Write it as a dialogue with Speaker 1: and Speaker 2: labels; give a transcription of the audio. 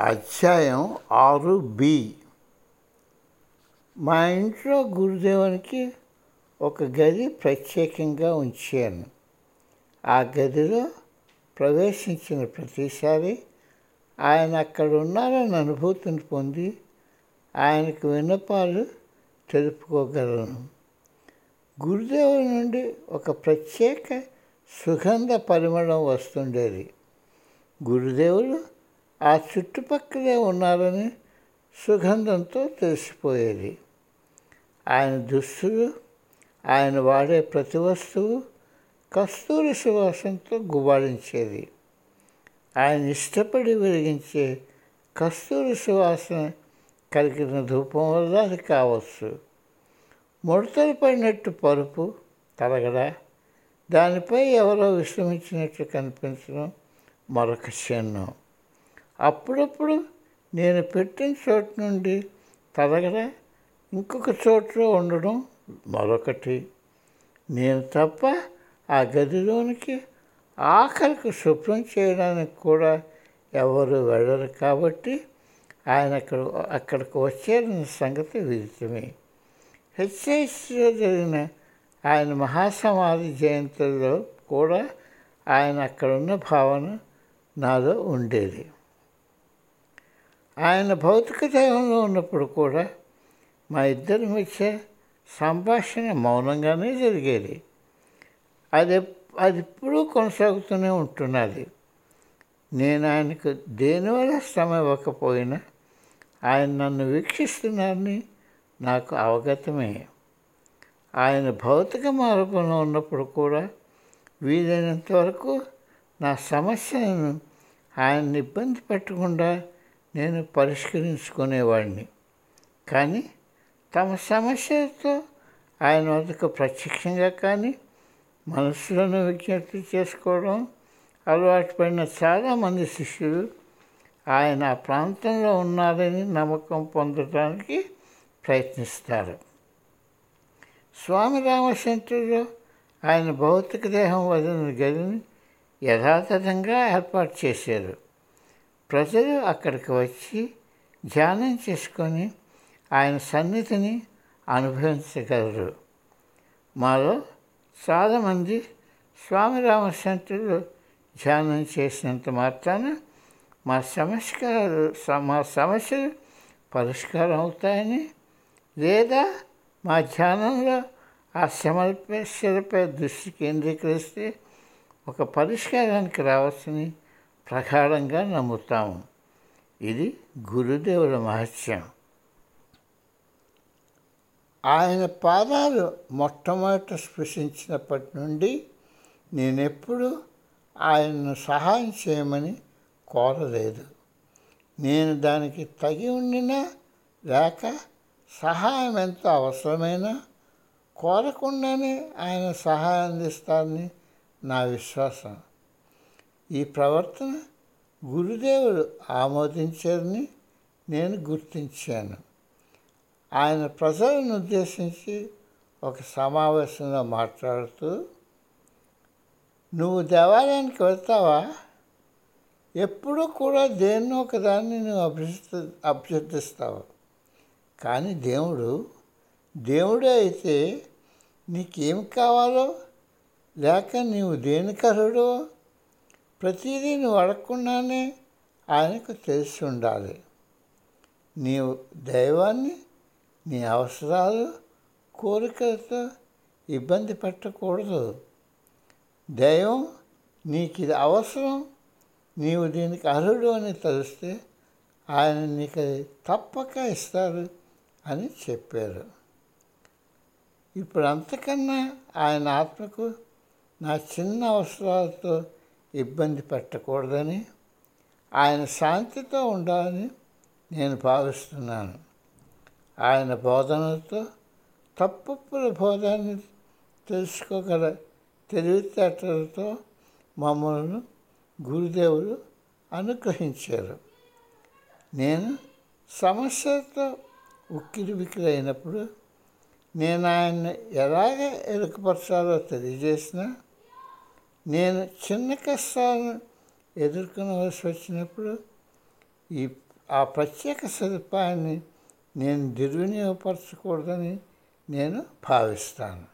Speaker 1: అధ్యాయం ఆరు బి. మా ఇంట్లో గురుదేవునికి ఒక గది ప్రత్యేకంగా ఉంచాను. ఆ గదిలో ప్రవేశించిన ప్రతిసారి ఆయన అక్కడ ఉన్నారని అనుభూతిని పొంది ఆయనకు విన్నపాలు తెలుపుకోగలను. గురుదేవుని నుండి ఒక ప్రత్యేక సుగంధ పరిమళం వస్తుండేది. గురుదేవులు ఆ చుట్టుపక్కలే ఉన్నారని సుగంధంతో తెలిసిపోయేది. ఆయన దుస్తులు ఆయన వాడే ప్రతి వస్తువు కస్తూరి సువాసనతో గుబాళించేది ఆయన ఇష్టపడి వెలిగించే కస్తూరి సువాసన కలిగిన ధూపం వల్ల అది కావచ్చు. ముడతలు పడినట్టు పరుపు తలగడ దానిపై ఎవరో విశ్రమించినట్లు కనిపించడం మరొక చిహ్నం అప్పుడప్పుడు నేను పెట్టిన చోటు నుండి తరగడ ఇంకొక చోట్లో ఉండడం మరొకటి. నేను తప్ప ఆ గదిలోనికి ఆఖరికి శుభ్రం చేయడానికి కూడా ఎవరు వెళ్ళరు కాబట్టి ఆయన అక్కడ అక్కడికి వచ్చారన్న సంగతి విదితమే. హెచ్ఐసిలో జరిగిన ఆయన మహాసమాధి జయంతిలో కూడా ఆయన అక్కడ ఉన్న భావన నాలో ఉండేది. ఆయన భౌతిక దేహంలో ఉన్నప్పుడు కూడా మా ఇద్దరి మధ్య సంభాషణ మౌనంగానే జరిగేది. అది అది ఎప్పుడూ కొనసాగుతూనే ఉంటున్నది. నేను ఆయనకు దేనివల్ల శ్రమ ఇవ్వకపోయినా ఆయన నన్ను వీక్షిస్తున్నారని నాకు అవగతమే. ఆయన భౌతిక మార్గంలో ఉన్నప్పుడు కూడా వీలైనంత వరకు నా సమస్యలను ఆయన్ని ఇబ్బంది పెట్టకుండా నేను పరిష్కరించుకునేవాడిని. కానీ తమ సమస్యలతో ఆయన వద్దకు ప్రత్యక్షంగా కానీ మనసులను విజ్ఞప్తి చేసుకోవడం అలవాటు పడిన చాలామంది శిష్యులు ఆయన ఆ ప్రాంతంలో ఉన్నారని నమ్మకం పొందడానికి ప్రయత్నిస్తారు. స్వామి రామచంద్రుడు ఆయన భౌతిక దేహం వదిలిన గదిని యథాతథంగా ఏర్పాటు చేశారు. ప్రజలు అక్కడికి వచ్చి ధ్యానం చేసుకొని ఆయన సన్నిధిని అనుభవించగలరు. మాలో చాలామంది స్వామి రామశంతులు ధ్యానం చేసినంత మాత్రాన మా సమస్యలు మా సమస్యలు పరిష్కారం అవుతాయని లేదా మా ధ్యానంలో ఆ సమస్యలపై దృష్టి కేంద్రీకరిస్తే ఒక పరిష్కారానికి రావచ్చని ప్రగాఢంగా నమ్ముతాము ఇది గురుదేవుల మహత్యం. ఆయన పాదాలు మొట్టమొదట స్పృశించినప్పటి నుండి నేనెప్పుడు ఆయనను సహాయం చేయమని కోరలేదు. నేను దానికి తగి ఉండినా లేక సహాయం ఎంత అవసరమైనా కోరకుండానే ఆయన సహాయం అందిస్తారని నా విశ్వాసం. ఈ ప్రవర్తన గురుదేవుడు ఆమోదించారని నేను గుర్తించాను. ఆయన ప్రజలను ఉద్దేశించి ఒక సమావేశంలో మాట్లాడుతూ నువ్వు దేవాలయానికి వెళ్తావా? ఎప్పుడూ కూడా దేన్నో ఒకదాన్ని నువ్వు అభ్యర్థి అభ్యర్థిస్తావు. కానీ దేవుడు దేవుడే అయితే నీకేం కావాలో లేక నీవు దేనికరుడో ప్రతిదీ నువ్వు అడగకుండానే ఆయనకు తెలిసి ఉండాలి. నీవు దైవాన్ని నీ అవసరాలు కోరికలతో ఇబ్బంది పెట్టకూడదు. దైవం నీకు ఇది అవసరం. నీవు దీనికి అర్హుడు అని తెలిస్తే ఆయన నీకు అది తప్పక ఇస్తారు అని చెప్పారు. ఇప్పుడు అంతకన్నా ఆయన ఆత్మకు నా చిన్న అవసరాలతో ఇబ్బంది పెట్టకూడదని ఆయన శాంతితో ఉండాలని నేను భావిస్తున్నాను. ఆయన బోధనతో తప్పుల బోధాన్ని తెలుసుకోగల తెలివితేటలతో మమ్మల్ని గురుదేవులు అనుగ్రహించారు. నేను సమస్యలతో ఉక్కిరి అయినప్పుడు నేను ఆయన్ని ఎలాగ ఎరుకపరచాలో తెలియజేసినా నేను చిన్న కష్టాలను ఎదుర్కొనవలసి వచ్చినప్పుడు ఈ ఆ ప్రత్యేక సదుపాయాన్ని నేను దుర్వినియోగపరచకూడదని నేను భావిస్తాను.